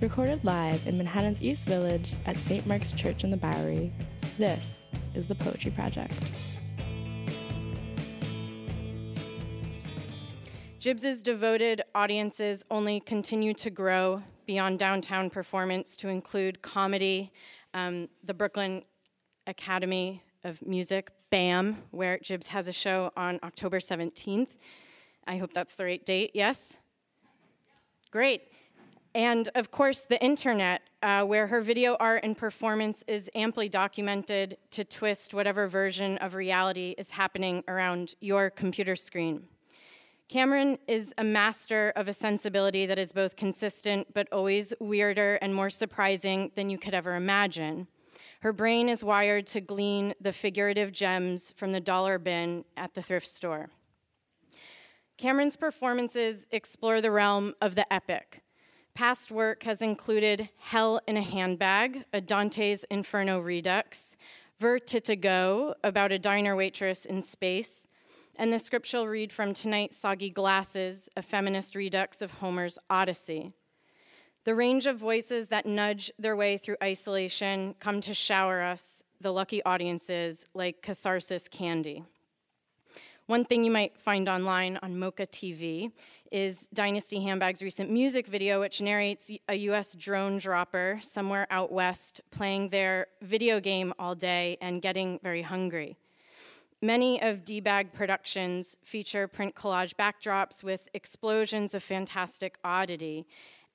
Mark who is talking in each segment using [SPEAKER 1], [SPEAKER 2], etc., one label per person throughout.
[SPEAKER 1] recorded live in Manhattan's East Village at St. Mark's Church in the Bowery. This is the Poetry Project.
[SPEAKER 2] Jibz's devoted audiences only continue to grow beyond downtown performance to include comedy, um, the Brooklyn Academy of Music, BAM, where Jibz has a show on October 17th. I hope that's the right date, yes? Great. And of course, the internet, uh, where her video art and performance is amply documented to twist whatever version of reality is happening around your computer screen. Cameron is a master of a sensibility that is both consistent but always weirder and more surprising than you could ever imagine. Her brain is wired to glean the figurative gems from the dollar bin at the thrift store. Cameron's performances explore the realm of the epic. Past work has included Hell in a Handbag, a Dante's Inferno redux, Vertigogo, about a diner waitress in space, and the scriptural read from tonight, Soggy Glasses, a feminist redux of Homer's Odyssey. The range of voices that nudge their way through isolation come to shower us, the lucky audiences, like catharsis candy. One thing you might find online on Mocha TV is Dynasty Handbag's recent music video, which narrates a US drone dropper somewhere out west playing their video game all day and getting very hungry. Many of D-Bag productions feature print collage backdrops with explosions of fantastic oddity.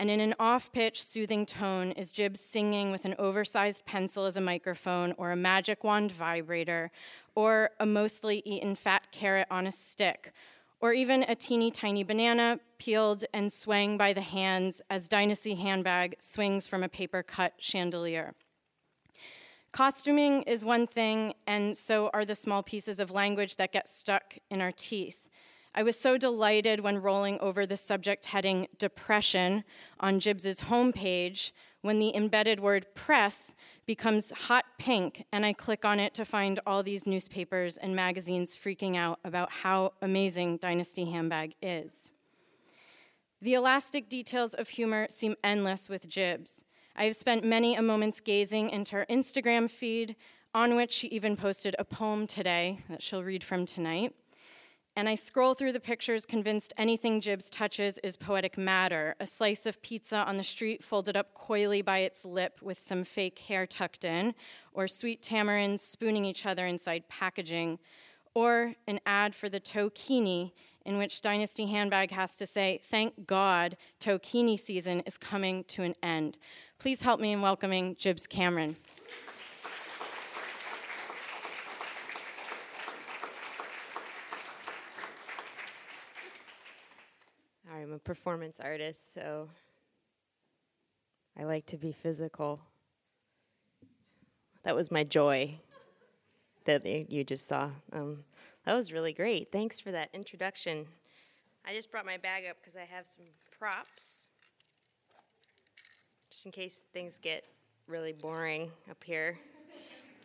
[SPEAKER 2] And in an off pitch, soothing tone is Jibz singing with an oversized pencil as a microphone, or a magic wand vibrator, or a mostly eaten fat carrot on a stick, or even a teeny tiny banana peeled and swaying by the hands as Dynasty Handbag swings from a paper cut chandelier. Costuming is one thing, and so are the small pieces of language that get stuck in our teeth. I was so delighted when rolling over the subject heading depression on Jibz's homepage when the embedded word press becomes hot pink and I click on it to find all these newspapers and magazines freaking out about how amazing Dynasty Handbag is. The elastic details of humor seem endless with Jibz. I have spent many a moments gazing into her Instagram feed, on which she even posted a poem today that she'll read from tonight. And I scroll through the pictures, convinced anything Jibz touches is poetic matter a slice of pizza on the street folded up coyly by its lip with some fake hair tucked in, or sweet tamarinds spooning each other inside packaging, or an ad for the Tokini in which Dynasty Handbag has to say, Thank God, Tokini season is coming to an end. Please help me in welcoming Jibz Cameron.
[SPEAKER 3] Performance artist, so I like to be physical. That was my joy that you just saw. Um, that was really great. Thanks for that introduction. I just brought my bag up because I have some props, just in case things get really boring up here.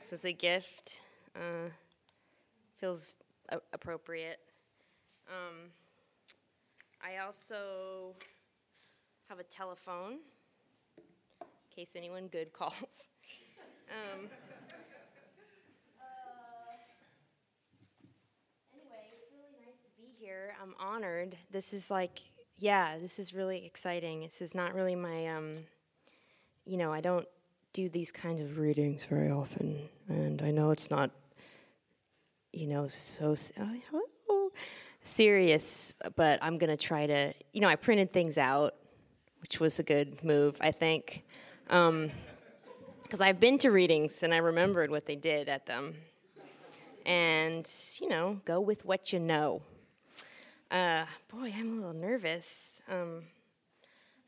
[SPEAKER 3] This was a gift. Uh, feels a- appropriate. Um, I also have a telephone in case anyone good calls. um, uh, anyway, it's really nice to be here. I'm honored. This is like, yeah, this is really exciting. This is not really my, um, you know, I don't do these kinds of readings very often, and I know it's not, you know, so. Oh, hello serious, but I'm going to try to, you know, I printed things out, which was a good move, I think. Because um, I've been to readings and I remembered what they did at them. And, you know, go with what you know. Uh, boy, I'm a little nervous. Um,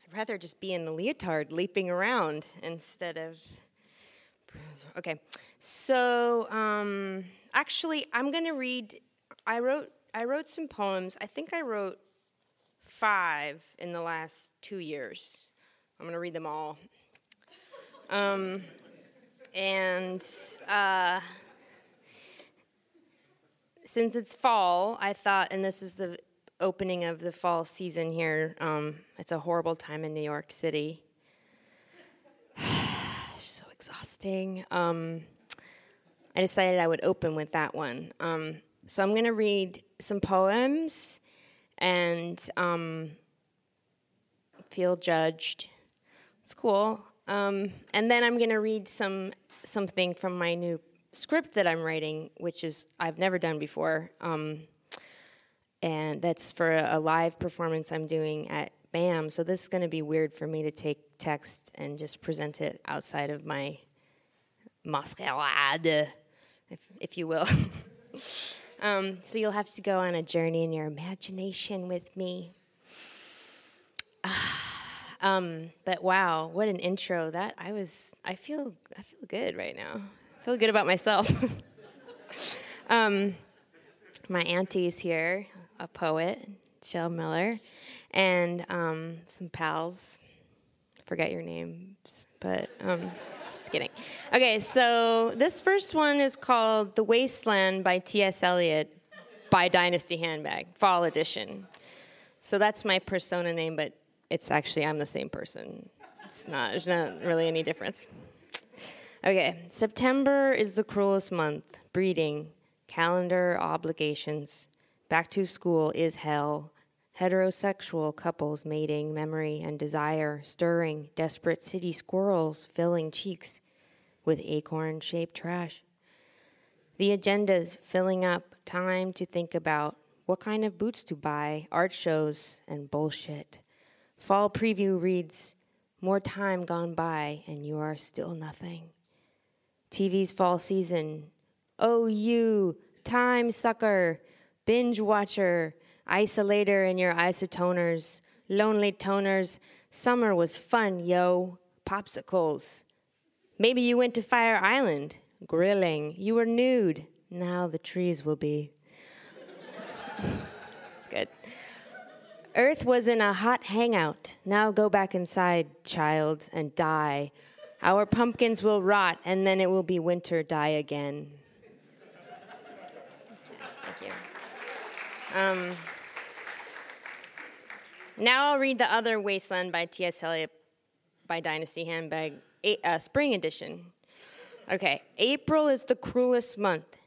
[SPEAKER 3] I'd rather just be in a leotard leaping around instead of. Okay, so um, actually, I'm going to read. I wrote I wrote some poems. I think I wrote five in the last two years. I'm going to read them all. Um, and uh, since it's fall, I thought, and this is the opening of the fall season here, um, it's a horrible time in New York City. interesting. Um, I decided I would open with that one. Um, so I'm going to read some poems and um, feel judged. It's cool. Um, and then I'm going to read some something from my new script that I'm writing, which is I've never done before. Um, and that's for a, live performance I'm doing at BAM. So this is going to be weird for me to take text and just present it outside of my masquerade, if, if you will. um, so you'll have to go on a journey in your imagination with me. um, but wow, what an intro! That I was, I feel, I feel good right now. I feel good about myself. um, my auntie's here, a poet, Jill Miller, and um, some pals. Forget your names, but um, just kidding. Okay, so this first one is called "The Wasteland" by T.S. Eliot by Dynasty Handbag, Fall Edition. So that's my persona name, but it's actually I'm the same person. It's not. There's not really any difference. Okay, September is the cruelest month. Breeding, calendar obligations. Back to school is hell. Heterosexual couples mating, memory and desire, stirring, desperate city squirrels filling cheeks with acorn shaped trash. The agenda's filling up, time to think about what kind of boots to buy, art shows, and bullshit. Fall preview reads, More time gone by, and you are still nothing. TV's fall season. Oh, you, time sucker, binge watcher, isolator in your isotoners, lonely toners. Summer was fun, yo. Popsicles. Maybe you went to Fire Island, grilling. You were nude. Now the trees will be. it's good. Earth was in a hot hangout. Now go back inside, child, and die. Our pumpkins will rot, and then it will be winter, die again. Thank you. Um, now I'll read the other Wasteland by T.S. Eliot by Dynasty Handbag, uh, spring edition. Okay, April is the cruelest month.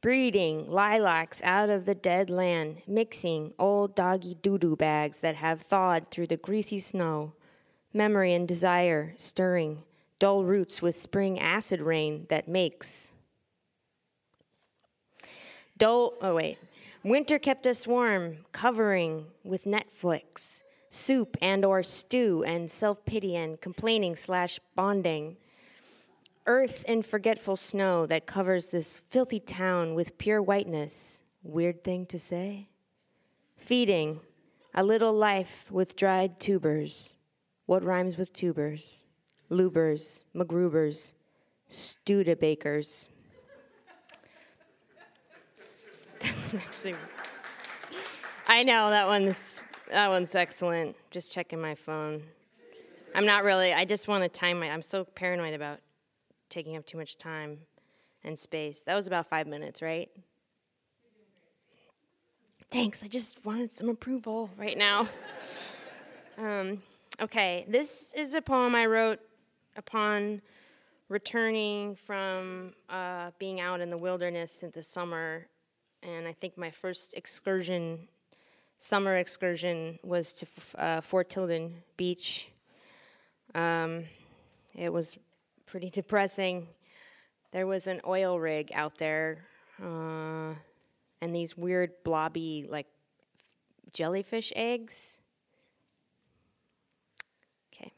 [SPEAKER 3] Breeding lilacs out of the dead land, mixing old doggy doo doo bags that have thawed through the greasy snow. Memory and desire stirring, dull roots with spring acid rain that makes. Dull, oh wait. Winter kept us warm, covering with Netflix, soup and or stew and self-pity and complaining slash bonding earth in forgetful snow that covers this filthy town with pure whiteness. Weird thing to say? Feeding, a little life with dried tubers. What rhymes with tubers? Lubers, MacGrubers, Studebakers. That's I know that one's that one's excellent. Just checking my phone. I'm not really. I just want to time my. I'm so paranoid about taking up too much time and space. That was about five minutes, right? Thanks. I just wanted some approval right now. um, okay, this is a poem I wrote upon returning from uh, being out in the wilderness in the summer. And I think my first excursion, summer excursion, was to uh, Fort Tilden Beach. Um, it was pretty depressing. There was an oil rig out there, uh, and these weird blobby, like jellyfish eggs. Okay.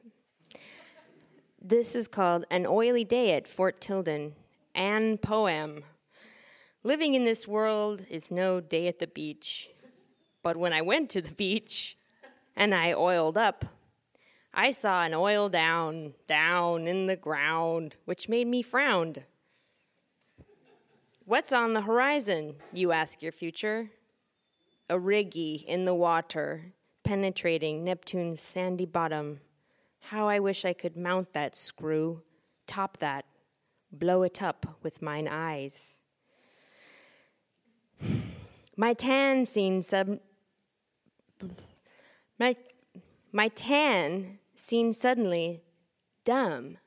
[SPEAKER 3] This is called An Oily Day at Fort Tilden, An Poem. Living in this world is no day at the beach. But when I went to the beach and I oiled up, I saw an oil down, down in the ground, which made me frown. What's on the horizon, you ask your future? A riggy in the water, penetrating Neptune's sandy bottom. How I wish I could mount that screw, top that, blow it up with mine eyes. My tan seen sub. My, my tan seen suddenly dumb.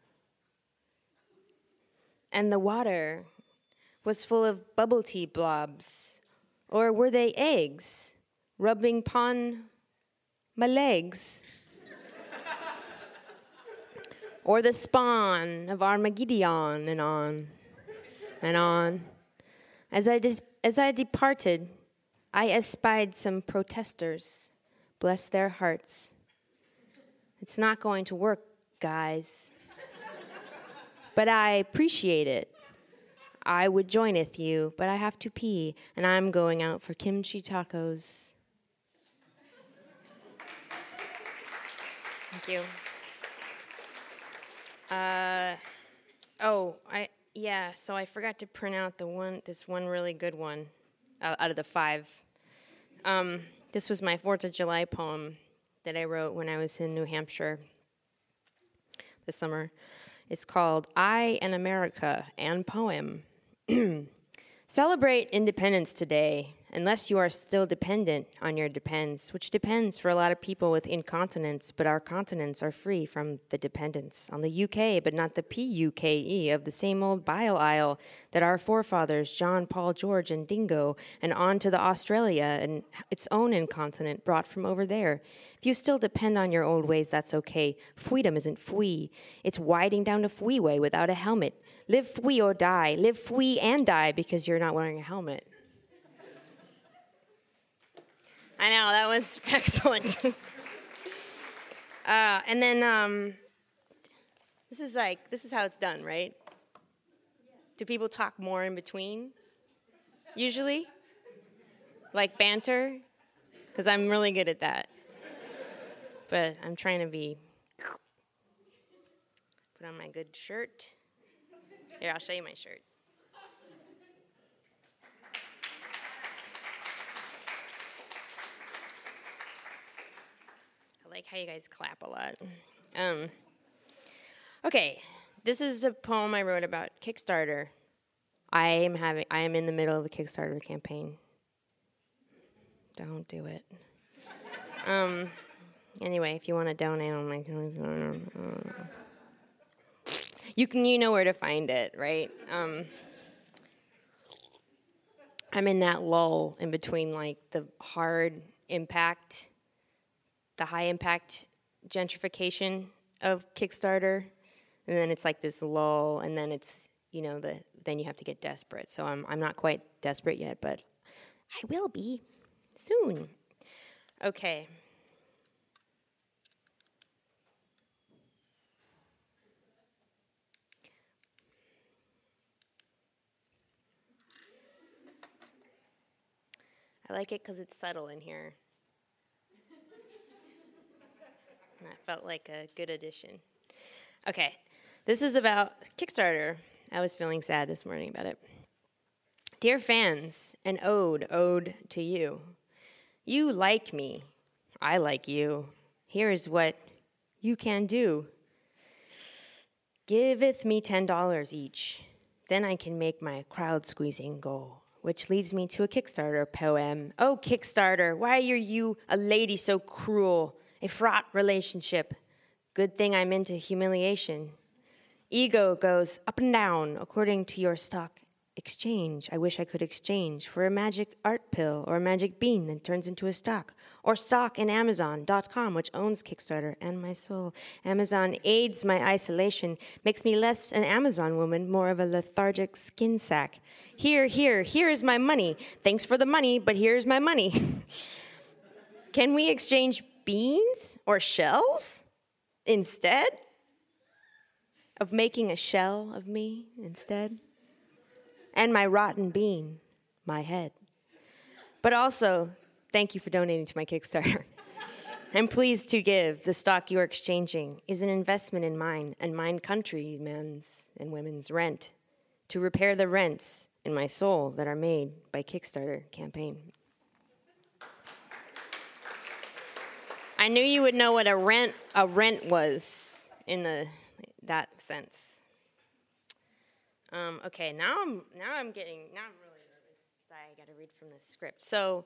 [SPEAKER 3] and the water was full of bubble tea blobs? Or were they eggs rubbing upon my legs? or the spawn of Armageddon and on and on. As I, dis- as I departed, I espied some protesters. Bless their hearts. It's not going to work, guys. but I appreciate it. I would joineth you, but I have to pee, and I'm going out for kimchi tacos. Thank you. Uh, oh, I yeah. So I forgot to print out the one, this one really good one, uh, out of the five. Um, this was my Fourth of July poem that I wrote when I was in New Hampshire this summer. It's called "I and America" and poem. Celebrate independence today, unless you are still dependent on your depends, which depends for a lot of people with incontinence, but our continents are free from the dependence on the UK, but not the PUKE of the same old bile isle that our forefathers, John, Paul, George, and Dingo, and on to the Australia and its own incontinent brought from over there. If you still depend on your old ways, that's okay. Freedom isn't fwee. It's widing down the freeway without a helmet. Live free or die. Live free and die because you're not wearing a helmet. I know, that was excellent. uh, and then um, this is like, this is how it's done, right? Do people talk more in between? Usually? Like banter? Because I'm really good at that. But I'm trying to be. Put on my good shirt. Here, I'll show you my shirt. How you guys clap a lot. Um, okay, this is a poem I wrote about Kickstarter. I am having I am in the middle of a Kickstarter campaign. Don't do it. um, anyway, if you want to donate, I'm like, you can you know where to find it, right? Um, I'm in that lull in between like the hard impact, the high impact gentrification of Kickstarter, and then it's like this lull, and then it's you know the then you have to get desperate. So I'm I'm not quite desperate yet, but I will be soon. Okay. I like it because it's subtle in here. and that felt like a good addition. Okay, this is about Kickstarter. I was feeling sad this morning about it. Dear fans, an ode, ode to you. You like me. I like you. Here is what you can do. Giveth me $10 each. Then I can make my crowd squeezing goal which leads me to a Kickstarter poem. Oh, Kickstarter, why are you a lady so cruel? A fraught relationship. Good thing I'm into humiliation. Ego goes up and down according to your stock exchange. I wish I could exchange for a magic art pill or a magic bean that turns into a stock, or stock in Amazon.com, which owns Kickstarter and my soul. Amazon aids my isolation, makes me less an Amazon woman, more of a lethargic skin sack. Here, here, here is my money. Thanks for the money, but here's my money. Can we exchange beans or shells instead? Of making a shell of me instead? and my rotten bean, my head. But also, thank you for donating to my Kickstarter. I'm pleased to give. The stock you are exchanging is an investment in mine and mine countrymen's and women's rent to repair the rents in my soul that are made by Kickstarter campaign. I knew you would know what a rent a rent was in the that sense. Um, okay, now I'm now I'm getting now I'm really nervous. I got to read from the script. So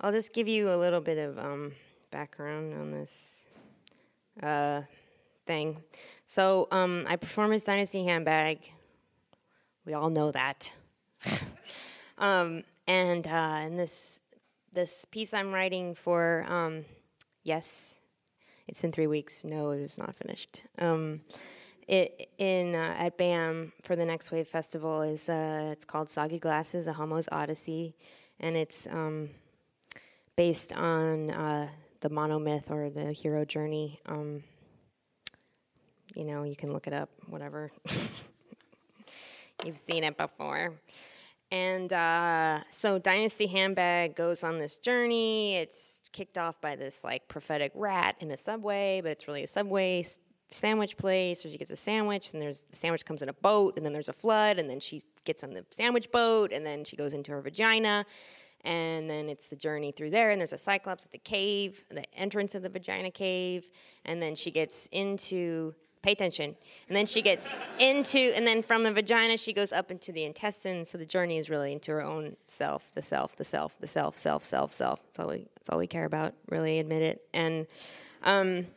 [SPEAKER 3] I'll just give you a little bit of um, background on this uh, thing. So um, I perform as Dynasty Handbag We all know that. um, and uh, and this this piece I'm writing for, um, yes, it's in three weeks. No, it is not finished. Um, it in uh, at BAM for the Next Wave Festival is uh, it's called Soggy Glasses: A Homo's Odyssey, and it's um, based on uh, the monomyth or the hero journey. Um, you know, you can look it up, whatever. You've seen it before. And uh, so Dynasty Handbag goes on this journey. It's kicked off by this like prophetic rat in a subway, but it's really a subway sandwich place where she gets a sandwich, and there's the sandwich comes in a boat, and then there's a flood, and then she gets on the sandwich boat, and then she goes into her vagina, and then it's the journey through there, and there's a cyclops at the cave, the entrance of the vagina cave, and then she gets into pay attention. And then she gets into, and then from the vagina, she goes up into the intestines. So the journey is really into her own self, the self, the self, the self, self, self, self. That's all we, that's all we care about, really admit it. And, um,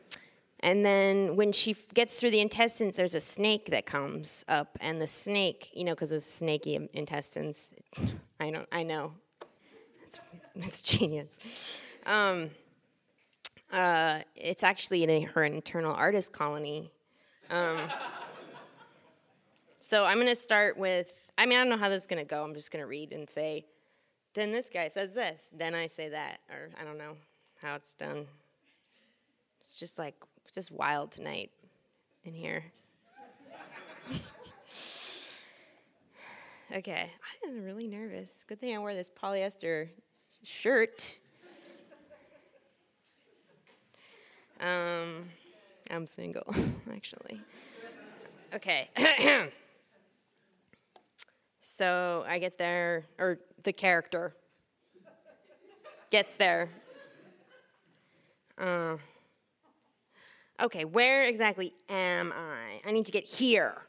[SPEAKER 3] and then when she gets through the intestines, there's a snake that comes up, and the snake, you know, because of snaky intestines, I don't, I know, it's, it's genius. Um, uh, it's actually in a, her internal artist colony. Um, so I'm going to start with I mean, I don't know how this is going to go. I'm just going to read and say, then this guy says this, then I say that, or I don't know how it's done. It's just like, it's just wild tonight in here. okay, I'm really nervous. Good thing I wore this polyester shirt. Um, I'm single, actually. Okay. so I get there, or the character gets there. Uh, okay, where exactly am I? I need to get here.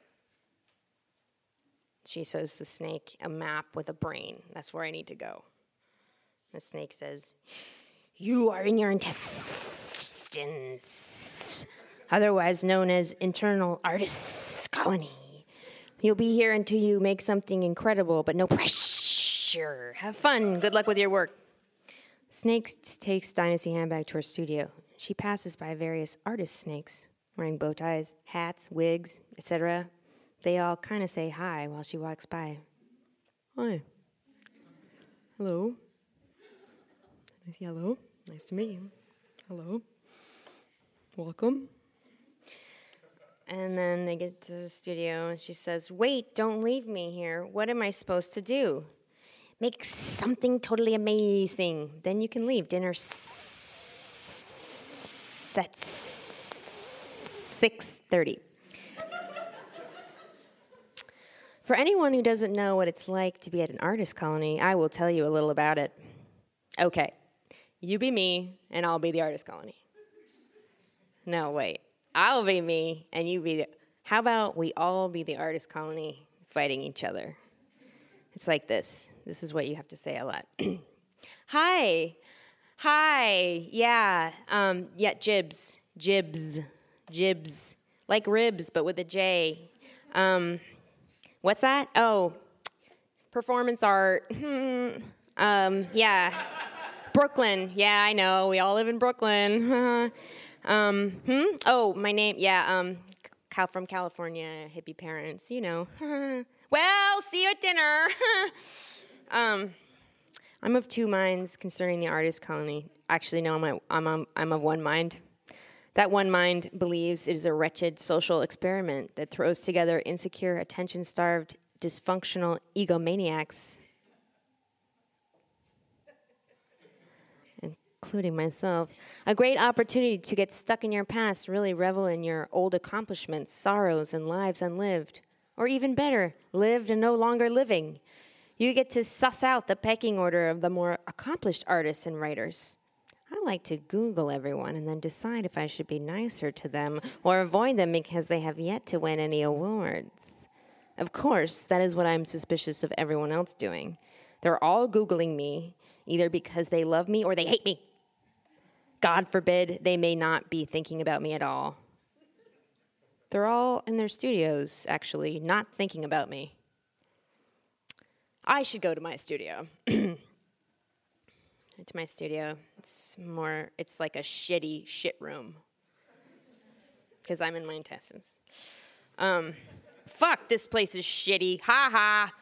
[SPEAKER 3] She shows the snake a map with a brain. That's where I need to go. The snake says, You are in your intestines, otherwise known as internal artist's colony. You'll be here until you make something incredible, but no pressure. Have fun. Good luck with your work. Snake takes Dynasty Handbag to her studio. She passes by various artist snakes wearing bow ties, hats, wigs, etc. They all kind of say hi while she walks by. Hi. Hello. Hello. Nice to meet you. Hello. Welcome. And then they get to the studio, and she says, Wait, don't leave me here. What am I supposed to do? Make something totally amazing. Then you can leave. Dinner s- at 6.30. For anyone who doesn't know what it's like to be at an artist colony, I will tell you a little about it. Okay, you be me, and I'll be the artist colony. No, wait. I'll be me, and you be the. How about we all be the artist colony fighting each other? It's like this. This is what you have to say a lot. Hi. Hi. Yeah. Um, yeah, Jibz. Jibz. Jibz. Like ribs, but with a J. Um, what's that? Oh, performance art. Um, yeah. Brooklyn. Yeah, I know. We all live in Brooklyn. um, hmm? Oh, my name. Yeah. Um, Cal from California. Hippie parents. You know. well, see you at dinner. um, I'm of two minds concerning the artist colony. Actually, no, I'm, I'm, I'm, I'm of one mind. That one mind believes it is a wretched social experiment that throws together insecure, attention starved, dysfunctional egomaniacs, including myself. A great opportunity to get stuck in your past, really revel in your old accomplishments, sorrows, and lives unlived. Or even better, lived and no longer living. You get to suss out the pecking order of the more accomplished artists and writers. I like to Google everyone and then decide if I should be nicer to them or avoid them because they have yet to win any awards. Of course, that is what I'm suspicious of everyone else doing. They're all Googling me, either because they love me or they hate me. God forbid they may not be thinking about me at all. They're all in their studios, actually, not thinking about me. I should go to my studio. to my studio. It's more, it's like a shitty shit room. Because I'm in my intestines. Um, fuck, this place is shitty. Ha ha.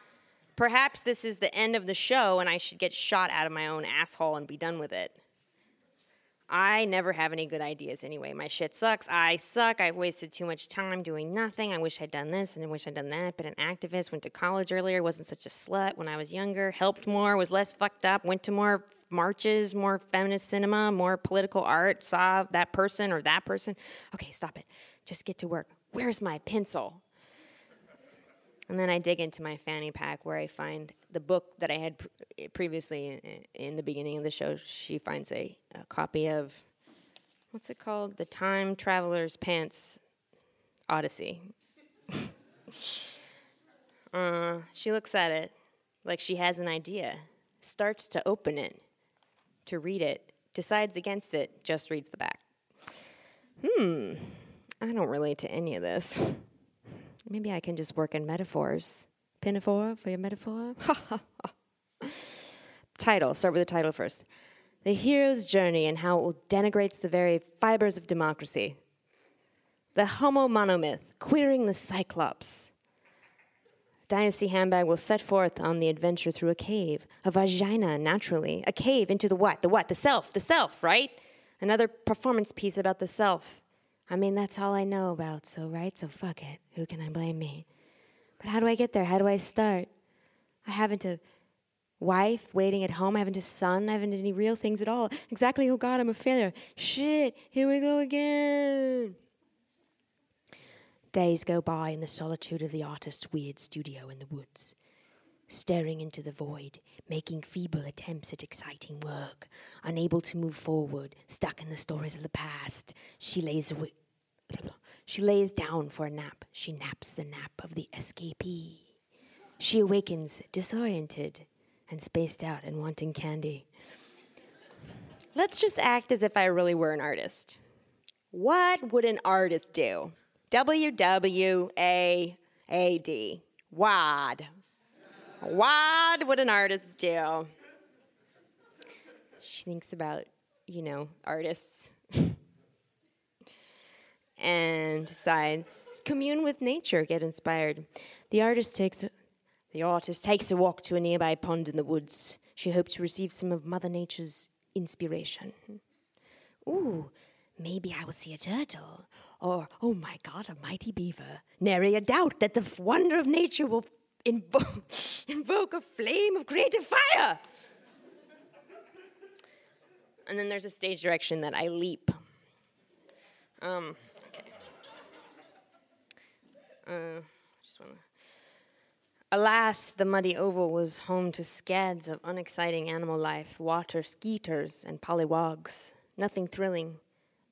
[SPEAKER 3] Perhaps this is the end of the show and I should get shot out of my own asshole and be done with it. I never have any good ideas anyway. My shit sucks. I suck. I've wasted too much time doing nothing. I wish I'd done this and I wish I'd done that. Been an activist, went to college earlier, wasn't such a slut when I was younger, helped more, was less fucked up, went to more marches, more feminist cinema, more political art, saw that person or that person. Okay, stop it. Just get to work. Where's my pencil? And then I dig into my fanny pack where I find the book that I had pr- previously in, in, the beginning of the show. She finds a, a, copy of, what's it called? The Time Traveler's Pants Odyssey. uh, she looks at it like she has an idea, starts to open it, to read it, decides against it, just reads the back. Hmm, I don't relate to any of this. Maybe I can just work in metaphors. Pinafore for your metaphor? title. Start with the title first. The hero's journey and how it denigrates the very fibers of democracy. The Homo monomyth, queering the Cyclops. Dynasty Handbag will set forth on the adventure through a cave, a vagina, naturally. A cave into the what? The what? The self, the self, right? Another performance piece about the self. I mean, that's all I know about, so, right? So, fuck it. Who can I blame me? But how do I get there? How do I start? I haven't a wife waiting at home. I haven't a son. I haven't any real things at all. Exactly. Oh, God, I'm a failure. Shit. Here we go again. Days go by in the solitude of the artist's weird studio in the woods, staring into the void, making feeble attempts at exciting work, unable to move forward, stuck in the stories of the past. She lays. She lays down for a nap. She naps the nap of the escapee. She awakens disoriented and spaced out and wanting candy. Let's just act as if I really were an artist. What would an artist do? W W A A D. WAD. What would an artist do? She thinks about, you know, artists and decides commune with nature, get inspired. The artist takes the artist takes a walk to a nearby pond in the woods. She hopes to receive some of Mother Nature's inspiration. Ooh, maybe I will see a turtle. Or, oh my God, a mighty beaver. Nary a doubt that the wonder of nature will invo- invoke a flame of creative fire. and then there's a stage direction that I leap. Um, uh, just wanna. Alas, the muddy oval was home to scads of unexciting animal life, water skeeters and pollywogs. Nothing thrilling.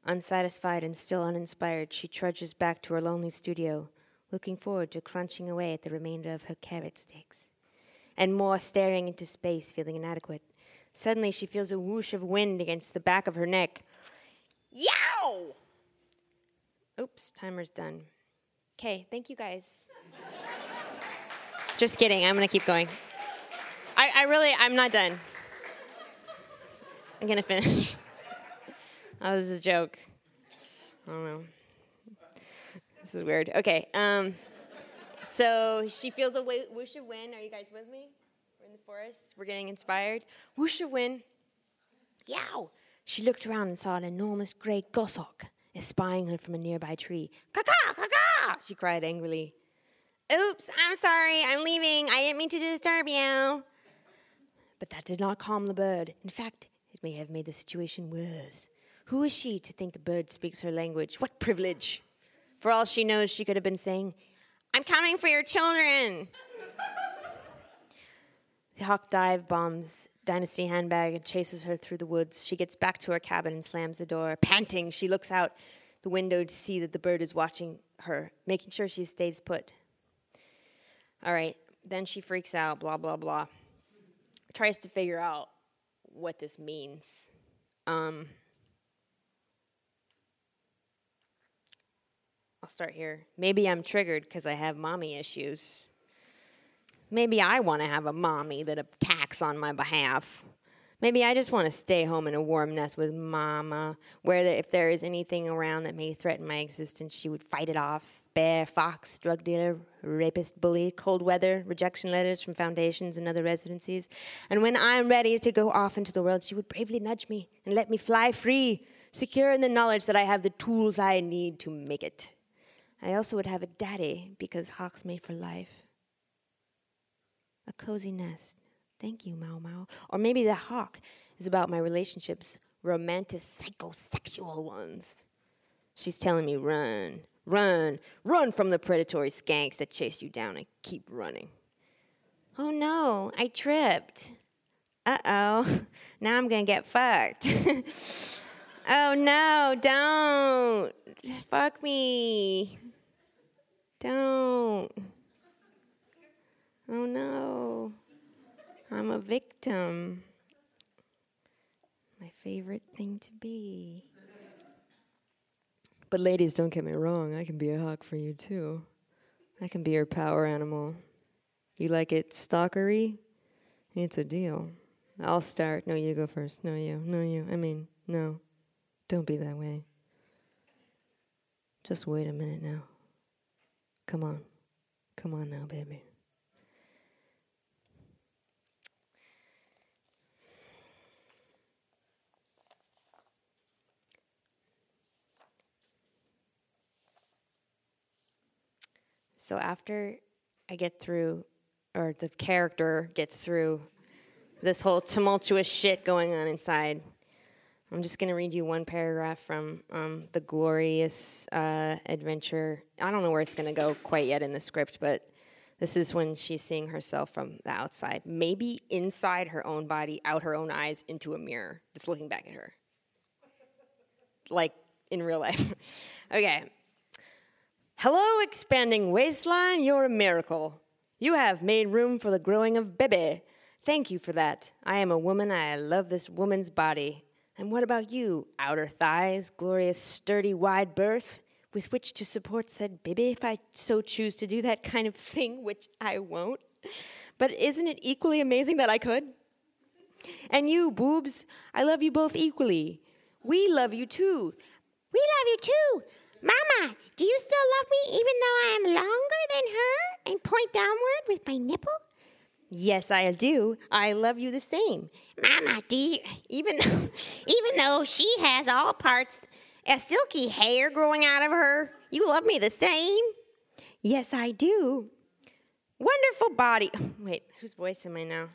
[SPEAKER 3] Unsatisfied and still uninspired, she trudges back to her lonely studio, looking forward to crunching away at the remainder of her carrot sticks. And more staring into space, feeling inadequate. Suddenly, she feels a whoosh of wind against the back of her neck. Yow! Oops, timer's done. Okay, thank you guys. Just kidding, I'm gonna keep going. I, I really, I'm not done. I'm gonna finish. oh, this is a joke. I don't know. This is weird. Okay, um, so she feels a whoosh of wind. Are you guys with me? We're in the forest. We're getting inspired. Whoosh of wind. Yow! She looked around and saw an enormous gray goshawk espying her from a nearby tree. Caw-caw, she cried angrily. Oops, I'm sorry, I'm leaving. I didn't mean to disturb you. But that did not calm the bird. In fact, it may have made the situation worse. Who is she to think the bird speaks her language? What privilege! For all she knows, she could have been saying, I'm coming for your children. the hawk dive bombs Dynasty handbag and chases her through the woods. She gets back to her cabin and slams the door. Panting, she looks out the window to see that the bird is watching her, making sure she stays put. All right, then she freaks out, blah, blah, blah. Tries to figure out what this means. Um, I'll start here. Maybe I'm triggered because I have mommy issues. Maybe I want to have a mommy that attacks on my behalf. Maybe I just want to stay home in a warm nest with mama, where the, if there is anything around that may threaten my existence, she would fight it off. Bear, fox, drug dealer, rapist, bully, cold weather, rejection letters from foundations and other residencies. And when I'm ready to go off into the world, she would bravely nudge me and let me fly free, secure in the knowledge that I have the tools I need to make it. I also would have a daddy because hawks made for life. A cozy nest. Thank you, Mau Mau. Or maybe the hawk is about my relationships, romantic, psychosexual ones. She's telling me, run, run, run from the predatory skanks that chase you down and keep running. Oh no, I tripped. Uh oh, now I'm gonna get fucked. oh no, don't. Fuck me. Don't. Oh no. I'm a victim. My favorite thing to be. But ladies, don't get me wrong, I can be a hawk for you too. I can be your power animal. You like it stalkery? It's a deal. I'll start. No, you go first. No, you. No, you. I mean, no. Don't be that way. Just wait a minute now. Come on. Come on now, baby. So after I get through, or the character gets through this whole tumultuous shit going on inside, I'm just going to read you one paragraph from um, The Glorious uh, Adventure. I don't know where it's going to go quite yet in the script, but this is when she's seeing herself from the outside, maybe inside her own body, out her own eyes, into a mirror that's looking back at her. Like in real life. okay. Hello, expanding waistline, you're a miracle. You have made room for the growing of Bebe. Thank you for that. I am a woman, I love this woman's body. And what about you? Outer thighs, glorious, sturdy, wide berth, with which to support said baby if I so choose to do that kind of thing, which I won't. But isn't it equally amazing that I could? And you, boobs, I love you both equally. We love you too.
[SPEAKER 4] We love you too. Mama, do you still love me even though I am longer than her and point downward with my nipple?
[SPEAKER 3] Yes, I do. I love you the same.
[SPEAKER 4] Mama, do you, even though, even though she has all parts of silky hair growing out of her, you love me the same?
[SPEAKER 3] Yes, I do. Wonderful body. Wait, whose voice am I now?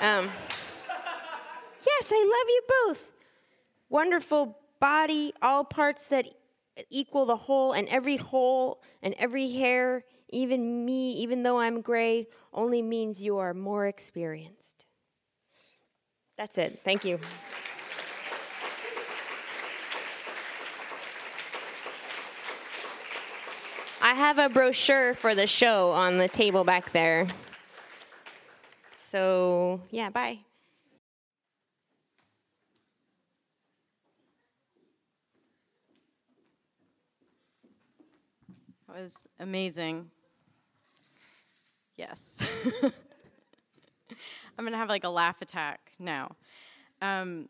[SPEAKER 3] Um, yes, I love you both. Wonderful body, all parts that equal the whole, and every hole and every hair, even me, even though I'm gray, only means you are more experienced. That's it. Thank you. I have a brochure for the show on the table back there. So, yeah, bye.
[SPEAKER 2] That was amazing. Yes. I'm going to have like a laugh attack now. Um,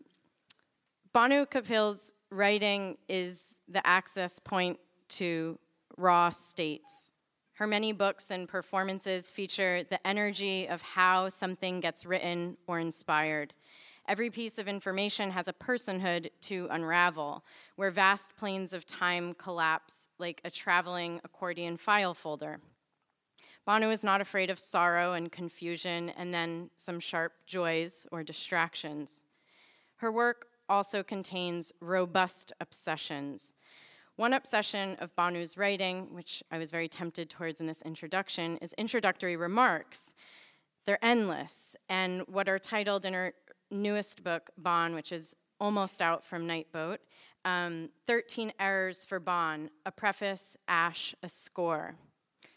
[SPEAKER 2] Bhanu Kapil's writing is the access point to raw states. Her many books and performances feature the energy of how something gets written or inspired. Every piece of information has a personhood to unravel, where vast planes of time collapse like a traveling accordion file folder. Bhanu is not afraid of sorrow and confusion and then some sharp joys or distractions. Her work also contains robust obsessions. One obsession of Bhanu's writing, which I was very tempted towards in this introduction, is introductory remarks. They're endless, and what are titled in her newest book, Ban, which is almost out from Nightboat. Um, 13 Errors for Ban, a preface, Ash, a score,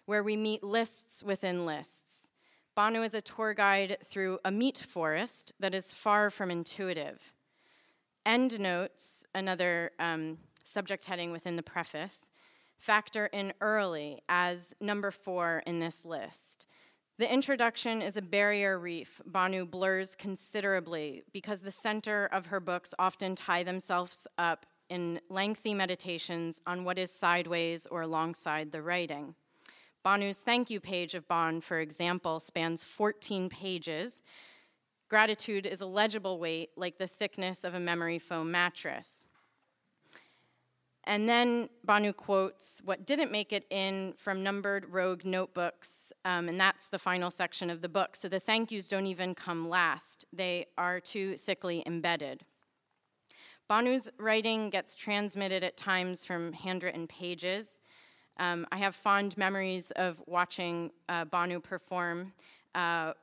[SPEAKER 2] where we meet lists within lists. Bhanu is a tour guide through a meat forest that is far from intuitive. Endnotes, another um, subject heading within the preface, factor in early as number four in this list. The introduction is a barrier reef Bhanu blurs considerably because the center of her books often tie themselves up in lengthy meditations on what is sideways or alongside the writing. Bhanu's thank you page of Ban, for example, spans 14 pages. Gratitude is a legible weight, like the thickness of a memory foam mattress. And then Bhanu quotes what didn't make it in from numbered rogue notebooks, um, and that's the final section of the book. So the thank yous don't even come last, they are too thickly embedded. Bhanu's writing gets transmitted at times from handwritten pages. Um, I have fond memories of watching uh, Bhanu perform, uh,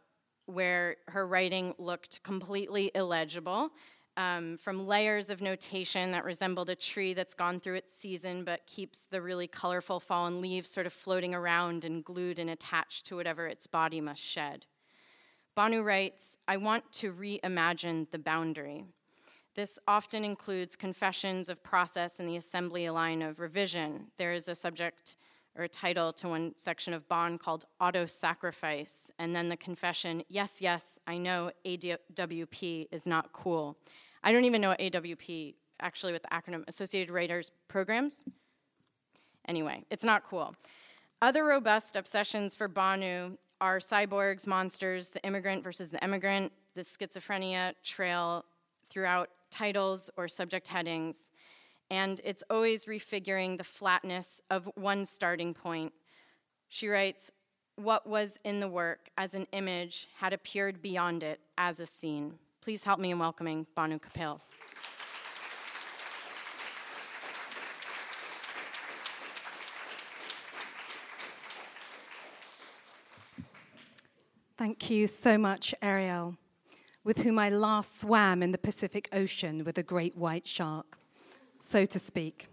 [SPEAKER 2] where her writing looked completely illegible um, from layers of notation that resembled a tree that's gone through its season but keeps the really colorful fallen leaves sort of floating around and glued and attached to whatever its body must shed. Bhanu writes, I want to reimagine the boundary. This often includes confessions of process in the assembly line of revision. There is a subject or a title to one section of Ban called Auto Sacrifice, and then the confession, Yes, yes, I know AWP is not cool. I don't even know AWP, actually, with the acronym Associated Writers Programs. Anyway, it's not cool. Other robust obsessions for Bhanu are cyborgs, monsters, the immigrant versus the emigrant, the schizophrenia trail throughout titles or subject headings and it's always refiguring the flatness of one starting point. She writes, What was in the work as an image had appeared beyond it as a scene. Please help me in welcoming Bhanu Kapil.
[SPEAKER 5] Thank you so much, Ariel, with whom I last swam in the Pacific Ocean with a great white shark so to speak.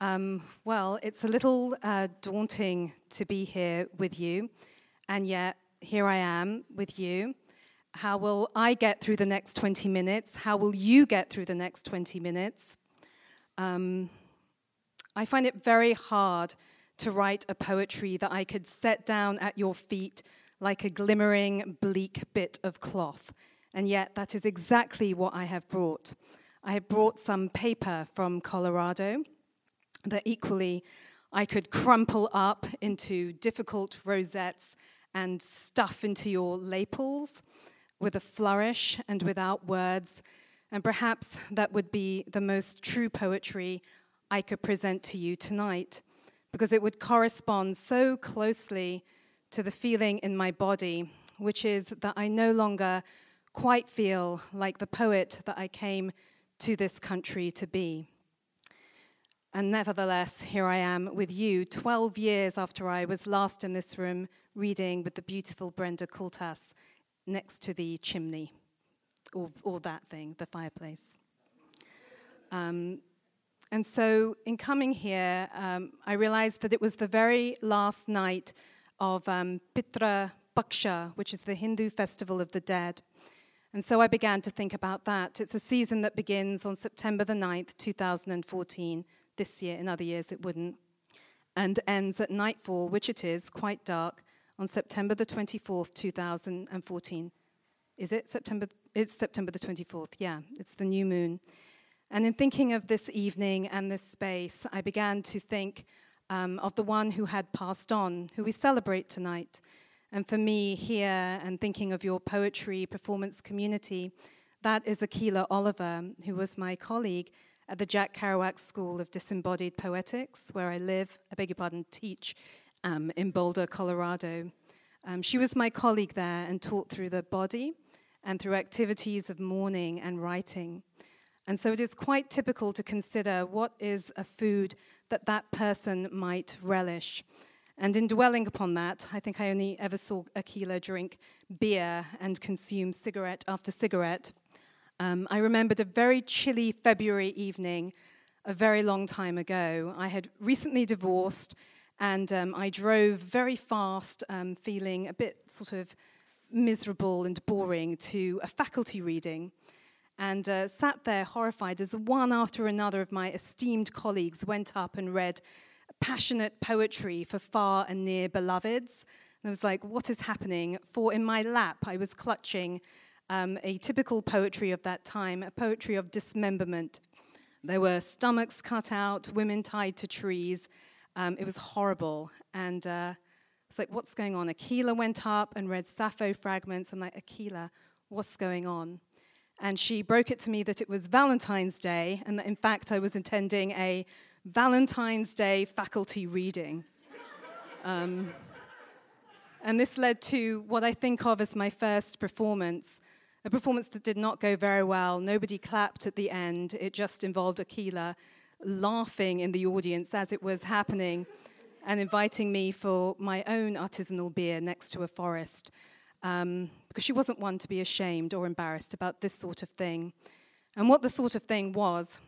[SPEAKER 5] Um, well, it's a little uh, daunting to be here with you, and yet here I am with you. How will I get through the next 20 minutes? How will you get through the next 20 minutes? Um, I find it very hard to write a poetry that I could set down at your feet like a glimmering, bleak bit of cloth. And yet, that is exactly what I have brought. I have brought some paper from Colorado that equally I could crumple up into difficult rosettes and stuff into your lapels with a flourish and without words. And perhaps that would be the most true poetry I could present to you tonight, because it would correspond so closely to the feeling in my body, which is that I no longer quite feel like the poet that I came to this country to be. And nevertheless, here I am with you, 12 years after I was last in this room reading with the beautiful Brenda Coultas next to the chimney, or, or that thing, the fireplace. Um, and so, in coming here, um, I realized that it was the very last night of um, Pitra Paksha, which is the Hindu festival of the dead. And so I began to think about that. It's a season that begins on September the 9th, 2014. This year, in other years, it wouldn't. And ends at nightfall, which it is, quite dark, on September the 24th, 2014. Is it September? It's September the 24th, yeah. It's the new moon. And in thinking of this evening and this space, I began to think um, of the one who had passed on, who we celebrate tonight. And for me, here and thinking of your poetry performance community, that is Akilah Oliver, who was my colleague at the Jack Kerouac School of Disembodied Poetics, where I live, I beg your pardon, teach um, in Boulder, Colorado. Um, she was my colleague there and taught through the body and through activities of mourning and writing. And so it is quite typical to consider what is a food that that person might relish. And in dwelling upon that, I think I only ever saw Akilah drink beer and consume cigarette after cigarette. Um, I remembered a very chilly February evening a very long time ago. I had recently divorced and um, I drove very fast, um, feeling a bit sort of miserable and boring, to a faculty reading. And uh, sat there horrified as one after another of my esteemed colleagues went up and read passionate poetry for far and near beloveds And I was like, what is happening? For in my lap, I was clutching um, a typical poetry of that time, a poetry of dismemberment. There were stomachs cut out, women tied to trees. Um, it was horrible. And uh, it's like, what's going on? Akilah went up and read Sappho fragments. I'm like, Akilah, what's going on? And she broke it to me that it was Valentine's Day, and that in fact I was attending a Valentine's Day faculty reading. Um, and this led to what I think of as my first performance, a performance that did not go very well. Nobody clapped at the end. It just involved Akilah laughing in the audience as it was happening and inviting me for my own artisanal beer next to a forest. Um, because she wasn't one to be ashamed or embarrassed about this sort of thing. And what the sort of thing was,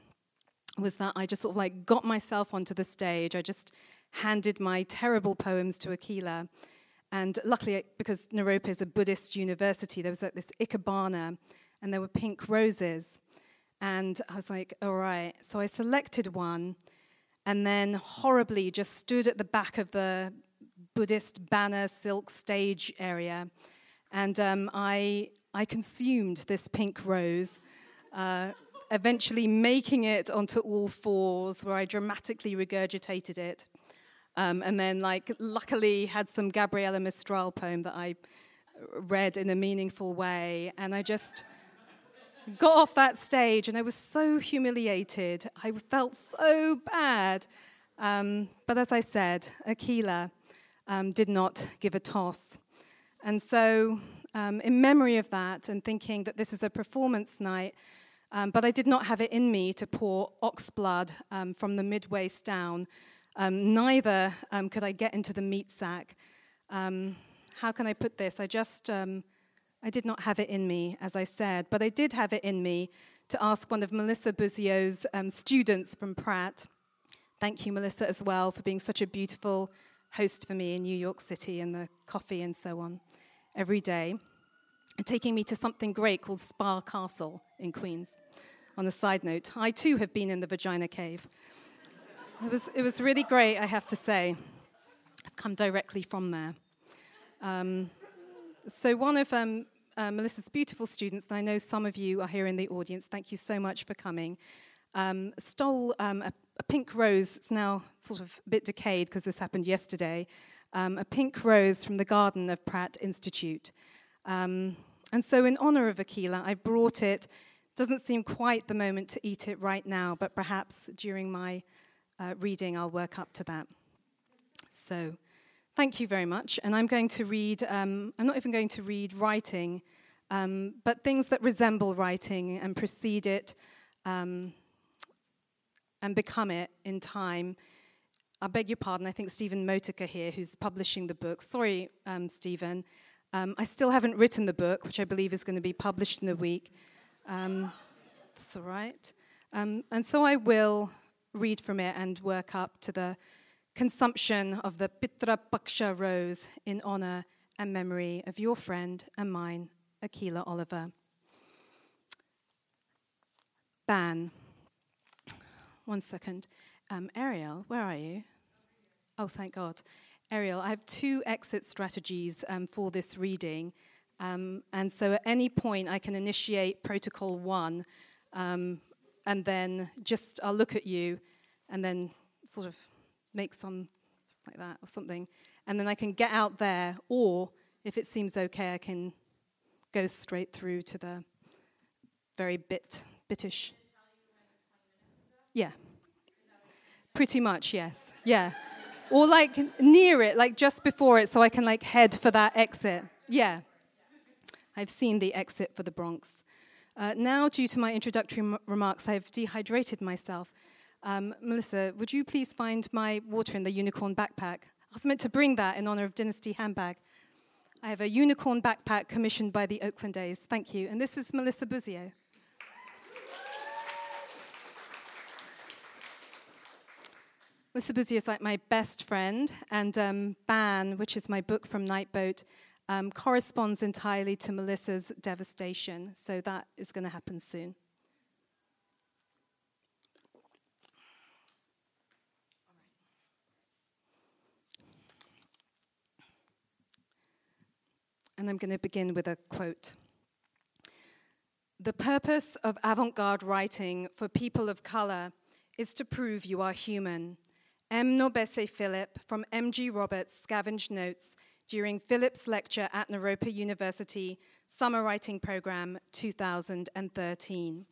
[SPEAKER 5] was that I just sort of like got myself onto the stage. I just handed my terrible poems to Akilah. And luckily, because Naropa is a Buddhist university, there was like this ikebana and there were pink roses. And I was like, all right. So I selected one and then horribly just stood at the back of the Buddhist banner silk stage area. And um, I, I consumed this pink rose, uh, eventually making it onto all fours, where I dramatically regurgitated it. Um, and then, like, luckily, had some Gabriela Mistral poem that I read in a meaningful way. And I just got off that stage and I was so humiliated. I felt so bad. Um, but as I said, Akilah um, did not give a toss. And so, um, in memory of that and thinking that this is a performance night, um, but I did not have it in me to pour ox blood um, from the mid waist down, um, neither could I get into the meat sack. how can I put this? I just I did not have it in me, as I said, but I did have it in me to ask one of Melissa Buzzeo's um, students from Pratt. Thank you, Melissa, as well, for being such a beautiful host for me in New York City and the coffee and so on every day, and taking me to something great called Spa Castle in Queens. On a side note, I too have been in the vagina cave. It was, it was really great, I have to say. I've come directly from there. Um, so, one of um, uh, Melissa's beautiful students, and I know some of you are here in the audience, thank you so much for coming, um, stole um, a, a, pink rose. It's now sort of a bit decayed because this happened yesterday. Um, a pink rose from the garden of Pratt Institute. Um, and so, in honor of Akilah, I brought it. Doesn't seem quite the moment to eat it right now, but perhaps during my uh, reading, I'll work up to that. So, Thank you very much. And I'm going to read, um, I'm not even going to read writing, um, but things that resemble writing and precede it um, and become it in time. I beg your pardon, I think Stephen Motika here, who's publishing the book. Sorry, um, Stephen. Um, I still haven't written the book, which I believe is going to be published in a week. Um, that's all right. and so I will read from it and work up to the consumption of the Pitra Paksha rose in honor and memory of your friend and mine, Akilah Oliver. Ban. One second. Um, Ariel, where are you? Oh, thank God. Ariel, I have two exit strategies um, for this reading. Um, and so at any point, I can initiate protocol one, um, and then just I'll look at you and then sort of make some like that or something, and then I can get out there, or if it seems okay, I can go straight through to the very bit bitish. Yeah. Pretty much, yes. Yeah. or like near it, like just before it, so I can like head for that exit. Yeah. I've seen the exit for the Bronx. Uh, now, due to my introductory m- remarks, I've dehydrated myself. Um, Melissa, would you please find my water in the unicorn backpack? I was meant to bring that in honor of Dynasty Handbag. I have a unicorn backpack commissioned by the Oakland A's. Thank you. And this is Melissa Buzzeo. Melissa Buzzeo is like my best friend, and um, Ban, which is my book from Nightboat, um, corresponds entirely to Melissa's devastation. So that is going to happen soon. and I'm going to begin with a quote. The purpose of avant garde writing for people of color is to prove you are human. M. NourbeSe Philip from M.G. Roberts scavenged notes during Philip's lecture at Naropa University Summer Writing Program 2013.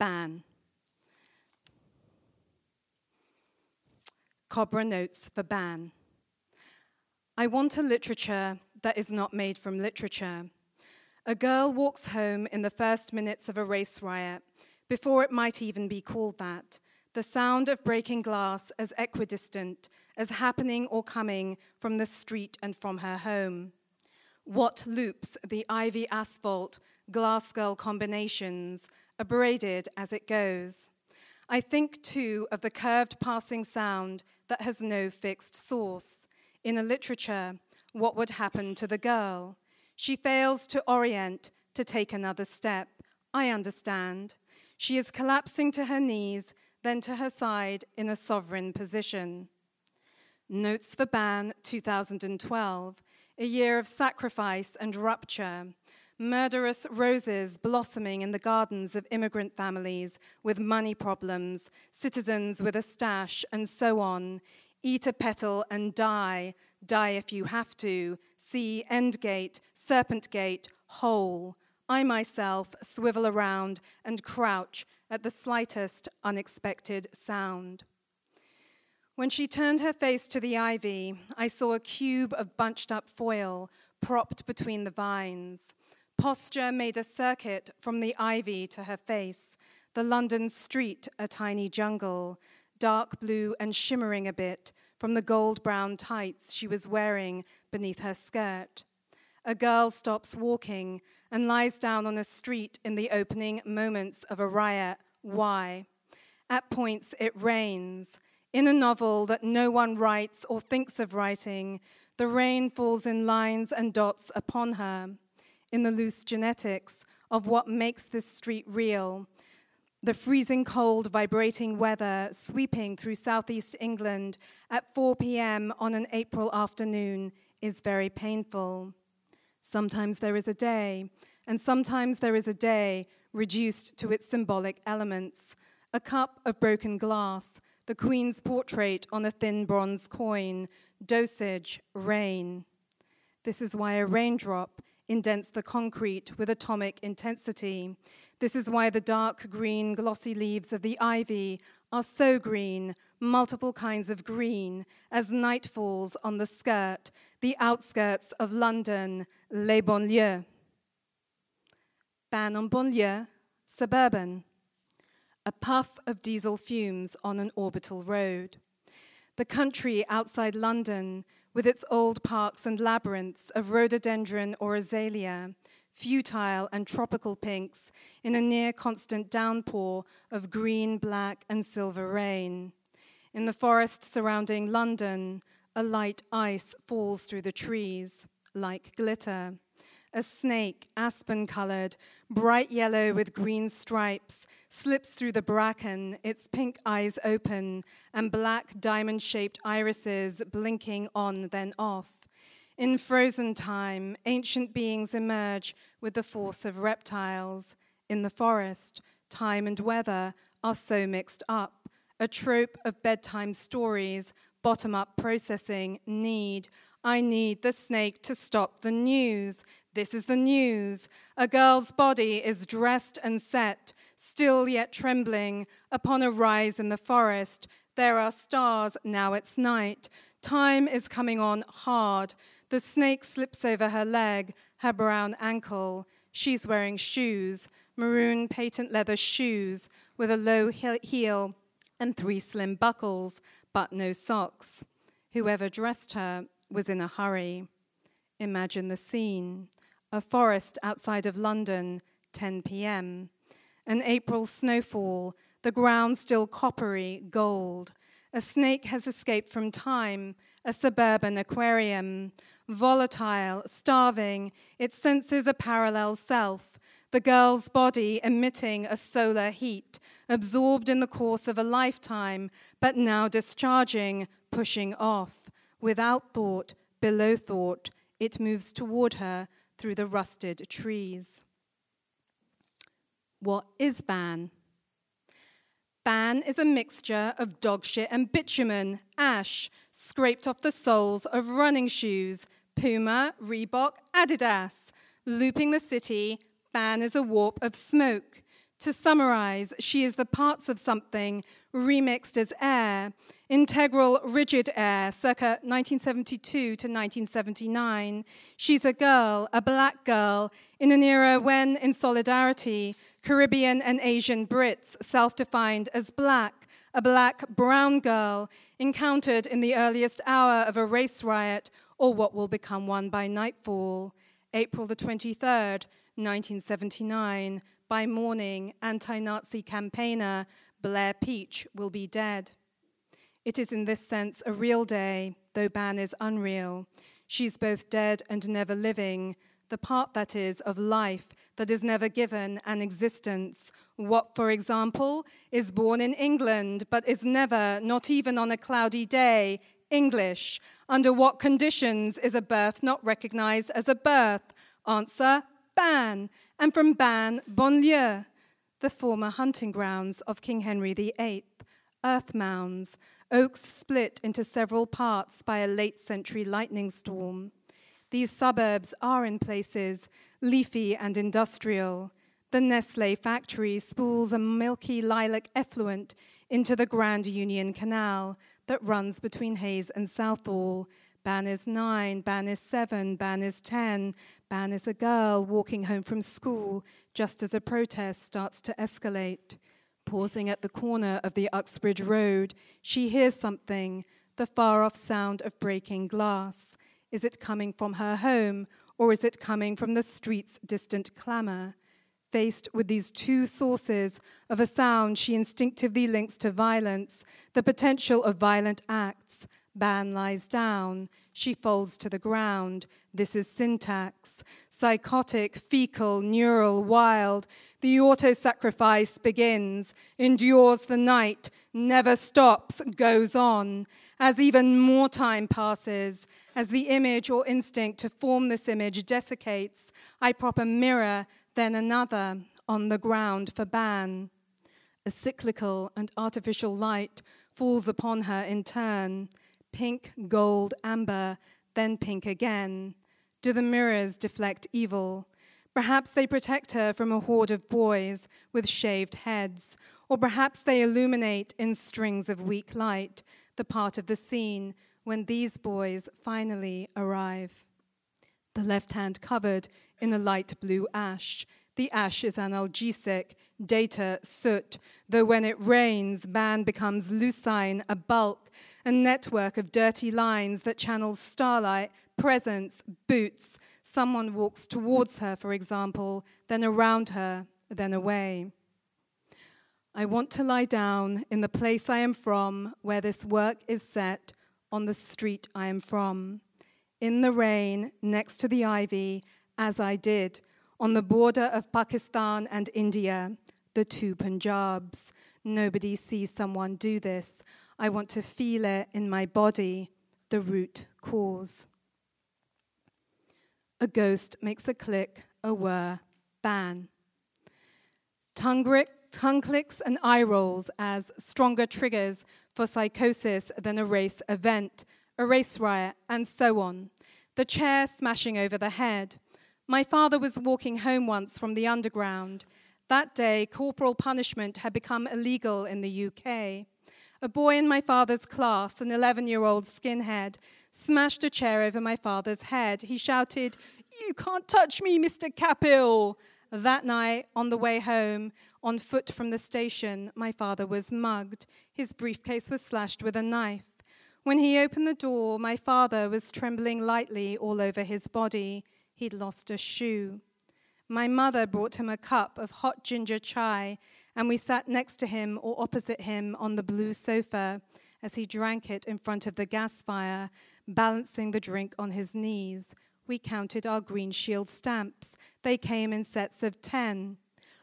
[SPEAKER 5] Ban. Cobra notes for ban. I want a literature that is not made from literature. A girl walks home in the first minutes of a race riot, before it might even be called that. The sound of breaking glass as equidistant as happening or coming from the street and from her home. What loops the ivy asphalt glass girl combinations, abraded as it goes. I think too of the curved passing sound that has no fixed source. In a literature, what would happen to the girl? She fails to orient, to take another step. I understand. She is collapsing to her knees, then to her side in a sovereign position. Notes for Ban 2012, a year of sacrifice and rupture. Murderous roses blossoming in the gardens of immigrant families with money problems, citizens with a stash, and so on. Eat a petal and die. Die if you have to. See Endgate, Serpent Gate, Hole. I myself swivel around and crouch at the slightest unexpected sound. When she turned her face to the ivy, I saw a cube of bunched up foil propped between the vines. Posture made a circuit from the ivy to her face, the London street a tiny jungle, dark blue and shimmering a bit from the gold brown tights she was wearing beneath her skirt. A girl stops walking and lies down on a street in the opening moments of a riot. Why? At points, it rains. In a novel that no one writes or thinks of writing, the rain falls in lines and dots upon her in the loose genetics of what makes this street real. The freezing cold, vibrating weather sweeping through southeast England at 4 p.m. on an April afternoon is very painful. Sometimes there is a day, and sometimes there is a day reduced to its symbolic elements a cup of broken glass, the Queen's portrait on a thin bronze coin, dosage, rain. This is why a raindrop indents the concrete with atomic intensity. This is why the dark green, glossy leaves of the ivy are so green, multiple kinds of green, as night falls on the skirt, the outskirts of London, les banlieues. Ban en banlieue, suburban. A puff of diesel fumes on an orbital road. The country outside London, with its old parks and labyrinths of rhododendron or azalea, futile and tropical pinks in a near constant downpour of green, black, and silver rain. In the forest surrounding London, a light ice falls through the trees like glitter. A snake, aspen colored, bright yellow with green stripes, slips through the bracken, its pink eyes open, and black diamond shaped irises blinking on, then off. In frozen time, ancient beings emerge with the force of reptiles. In the forest, time and weather are so mixed up. A trope of bedtime stories, bottom up processing, need. I need the snake to stop the news. This is the news. A girl's body is dressed and set, still yet trembling, upon a rise in the forest. There are stars, now it's night. Time is coming on hard. The snake slips over her leg, her brown ankle. She's wearing shoes, maroon patent leather shoes with a low heel and three slim buckles, but no socks. Whoever dressed her was in a hurry. Imagine the scene a forest outside of London, 10 p.m. An April snowfall, the ground still coppery gold. A snake has escaped from time, a suburban aquarium. Volatile, starving, it senses a parallel self, the girl's body emitting a solar heat, absorbed in the course of a lifetime, but now discharging, pushing off, without thought, below thought, it moves toward her through the rusted trees. What is ban? Ban is a mixture of dog shit and bitumen, ash, scraped off the soles of running shoes, Puma, Reebok, Adidas. Looping the city, Ban is a warp of smoke. To summarize, she is the parts of something remixed as air, integral rigid air, circa 1972 to 1979. She's a girl, a black girl, in an era when, in solidarity, Caribbean and Asian Brits, self defined as black, a black brown girl, encountered in the earliest hour of a race riot or what will become one by nightfall. April the 23rd, 1979, by morning, anti Nazi campaigner Blair Peach will be dead. It is in this sense a real day, though Ban is unreal. She's both dead and never living, the part that is of life that is never given an existence. What, for example, is born in England but is never, not even on a cloudy day, English? Under what conditions is a birth not recognized as a birth? Answer Ban and from Ban, Banlieue, the former hunting grounds of King Henry VIII, earth mounds, oaks split into several parts by a late century lightning storm. These suburbs are in places leafy and industrial. The Nestle factory spools a milky lilac effluent into the Grand Union Canal that runs between Hayes and Southall. Ban is 9, Ban is 7, Ban is 10, Ban is a girl walking home from school just as a protest starts to escalate. Pausing at the corner of the Uxbridge Road, she hears something the far off sound of breaking glass. Is it coming from her home or is it coming from the street's distant clamour? Faced with these two sources of a sound she instinctively links to violence, the potential of violent acts, Ban lies down. She falls to the ground. This is syntax. Psychotic, fecal, neural, wild. The auto sacrifice begins, endures the night, never stops, goes on. As even more time passes, as the image or instinct to form this image desiccates, I prop a mirror, then another, on the ground for Ban. A cyclical and artificial light falls upon her in turn pink, gold, amber, then pink again. Do the mirrors deflect evil? Perhaps they protect her from a horde of boys with shaved heads, or perhaps they illuminate in strings of weak light the part of the scene when these boys finally arrive. The left hand covered in a light blue ash. The ash is analgesic, data, soot, though when it rains, man becomes lucine, a bulk, a network of dirty lines that channels starlight, presence, boots. Someone walks towards her, for example, then around her, then away. I want to lie down in the place I am from, where this work is set, on the street I am from. In the rain, next to the ivy, as I did, on the border of Pakistan and India, the two Punjabs. Nobody sees someone do this. I want to feel it in my body, the root cause. A ghost makes a click, a whir, ban. Tongue, grick, tongue clicks and eye rolls as stronger triggers for psychosis than a race event, a race riot, and so on. The chair smashing over the head. My father was walking home once from the underground. That day, corporal punishment had become illegal in the UK. A boy in my father's class, an 11 year old skinhead, smashed a chair over my father's head. He shouted, You can't touch me, Mr. Kapil. That night, on the way home, on foot from the station, my father was mugged. His briefcase was slashed with a knife. When he opened the door, my father was trembling lightly all over his body. He'd lost a shoe. My mother brought him a cup of hot ginger chai and we sat next to him or opposite him on the blue sofa as he drank it in front of the gas fire, balancing the drink on his knees. We counted our green shield stamps. They came in sets of 10.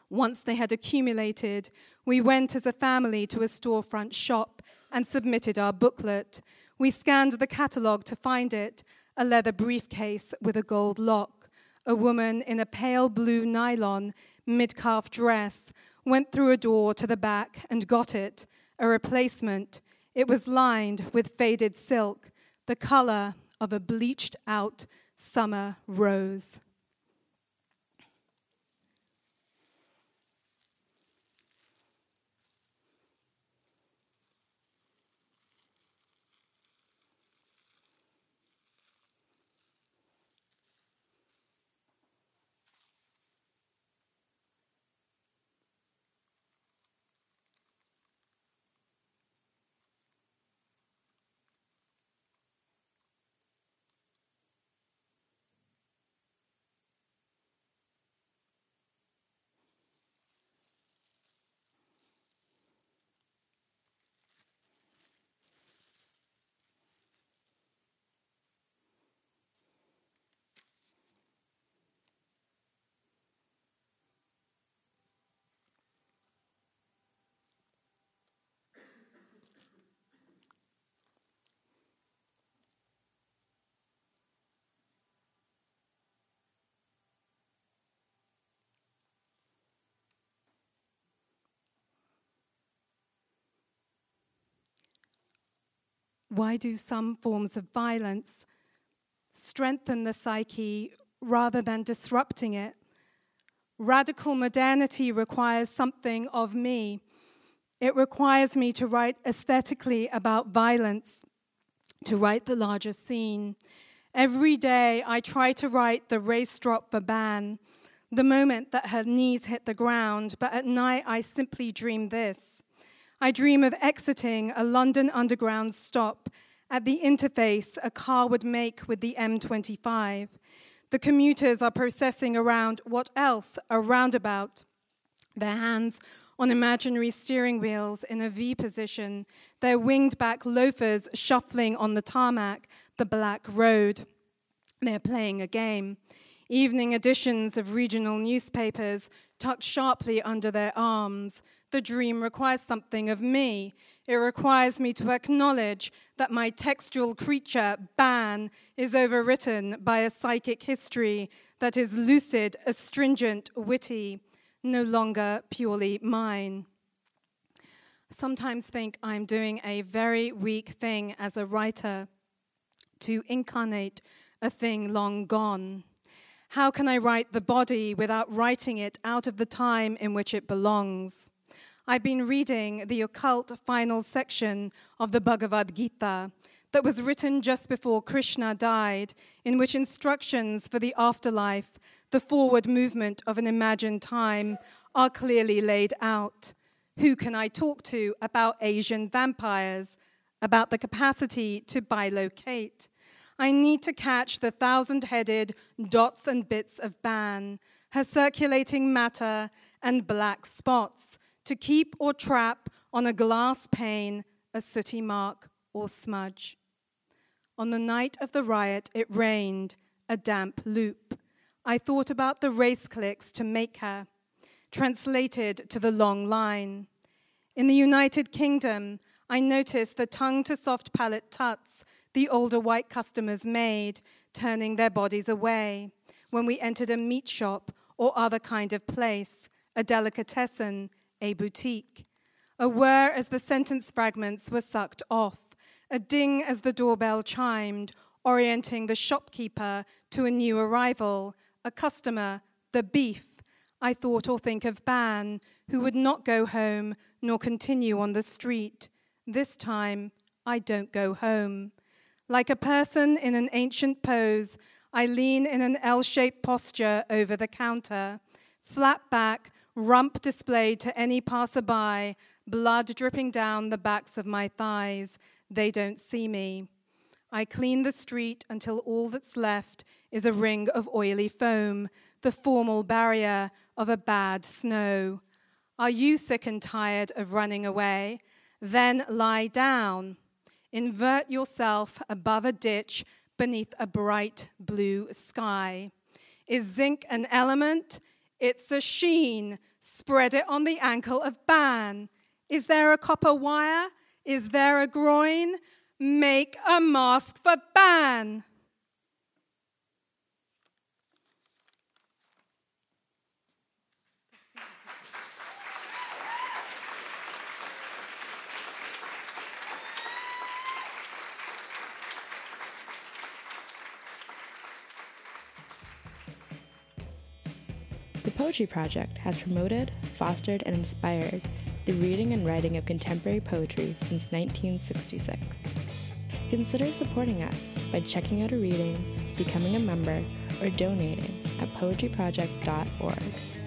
[SPEAKER 5] Once they had accumulated, we went as a family to a storefront shop and submitted our booklet. We scanned the catalogue to find it, a leather briefcase with a gold lock. A woman in a pale blue nylon mid calf dress went through a door to the back and got it, a replacement. It was lined with faded silk, the color of a bleached out summer rose. Why do some forms of violence strengthen the psyche rather than disrupting it? Radical modernity requires something of me. It requires me to write aesthetically about violence, to write the larger scene. Every day I try to write the race drop for Ban, the moment that her knees hit the ground, but at night I simply dream this. I dream of exiting a London Underground stop at the interface a car would make with the M25. The commuters are processing around what else? A roundabout. Their hands on imaginary steering wheels in a V position, their winged back loafers shuffling on the tarmac, the black road. They're playing a game. Evening editions of regional newspapers tucked sharply under their arms, the dream requires something of me. It requires me to acknowledge that my textual creature, Ban, is overwritten by a psychic history that is lucid, astringent, witty, no longer purely mine. Sometimes think I'm doing a very weak thing as a writer to incarnate a thing long gone. How can I write the body without writing it out of the time in which it belongs? I've been reading the occult final section of the Bhagavad Gita that was written just before Krishna died, in which instructions for the afterlife, the forward movement of an imagined time, are clearly laid out. Who can I talk to about Asian vampires, about the capacity to bilocate? I need to catch the thousand headed dots and bits of Ban, her circulating matter and black spots to keep or trap on a glass pane a sooty mark or smudge. On the night of the riot, it rained, a damp loop. I thought about the race clicks to make her, translated to the long line. In the United Kingdom, I noticed the tongue to soft palate tuts the older white customers made, turning their bodies away when we entered a meat shop or other kind of place, a delicatessen, a boutique. A whir as the sentence fragments were sucked off, a ding as the doorbell chimed, orienting the shopkeeper to a new arrival, a customer, the beef. I thought or think of Ban, who would not go home nor continue on the street. This time, I don't go home. Like a person in an ancient pose, I lean in an L shaped posture over the counter, flat back, rump displayed to any passerby, blood dripping down the backs of my thighs. They don't see me. I clean the street until all that's left is a ring of oily foam, the formal barrier of a bad snow. Are you sick and tired of running away? Then lie down. Invert yourself above a ditch beneath a bright blue sky. Is zinc an element? It's a sheen. Spread it on the ankle of Ban. Is there a copper wire? Is there a groin? Make a mask for Ban.
[SPEAKER 1] Poetry Project has promoted, fostered, and inspired the reading and writing of contemporary poetry since 1966. Consider supporting us by checking out a reading, becoming a member, or donating at poetryproject.org.